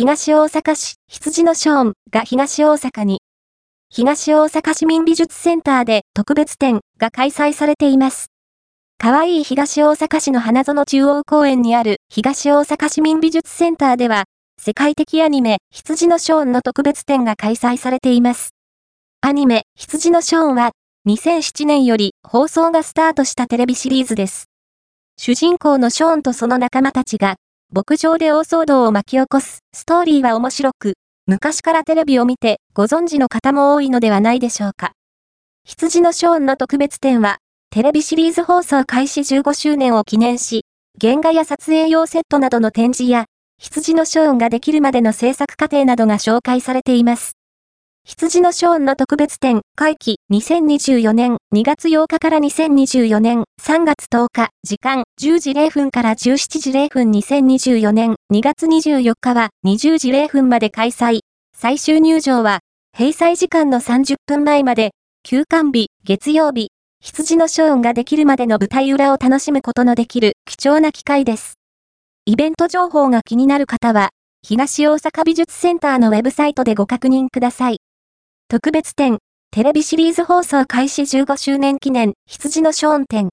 東大阪市羊のショーンが東大阪に、東大阪市民美術センターで特別展が開催されています。かわいい東大阪市の花園中央公園にある東大阪市民美術センターでは、世界的アニメ、羊のショーンの特別展が開催されています。アニメ、羊のショーンは、2007年より放送がスタートしたテレビシリーズです。主人公のショーンとその仲間たちが、牧場で大騒動を巻き起こすストーリーは面白く、昔からテレビを見てご存知の方も多いのではないでしょうか。羊のショーンの特別展は、テレビシリーズ放送開始15周年を記念し、原画や撮影用セットなどの展示や、羊のショーンができるまでの制作過程などが紹介されています。羊のショーンの特別展、会期2024年2月8日から2024年3月10日、時間10時0分から17時0分2024年2月24日は20時0分まで開催。最終入場は、閉催時間の30分前まで、休館日、月曜日、羊のショーンができるまでの舞台裏を楽しむことのできる貴重な機会です。イベント情報が気になる方は、東大阪美術センターのウェブサイトでご確認ください。特別展、テレビシリーズ放送開始15周年記念、羊のショーン展。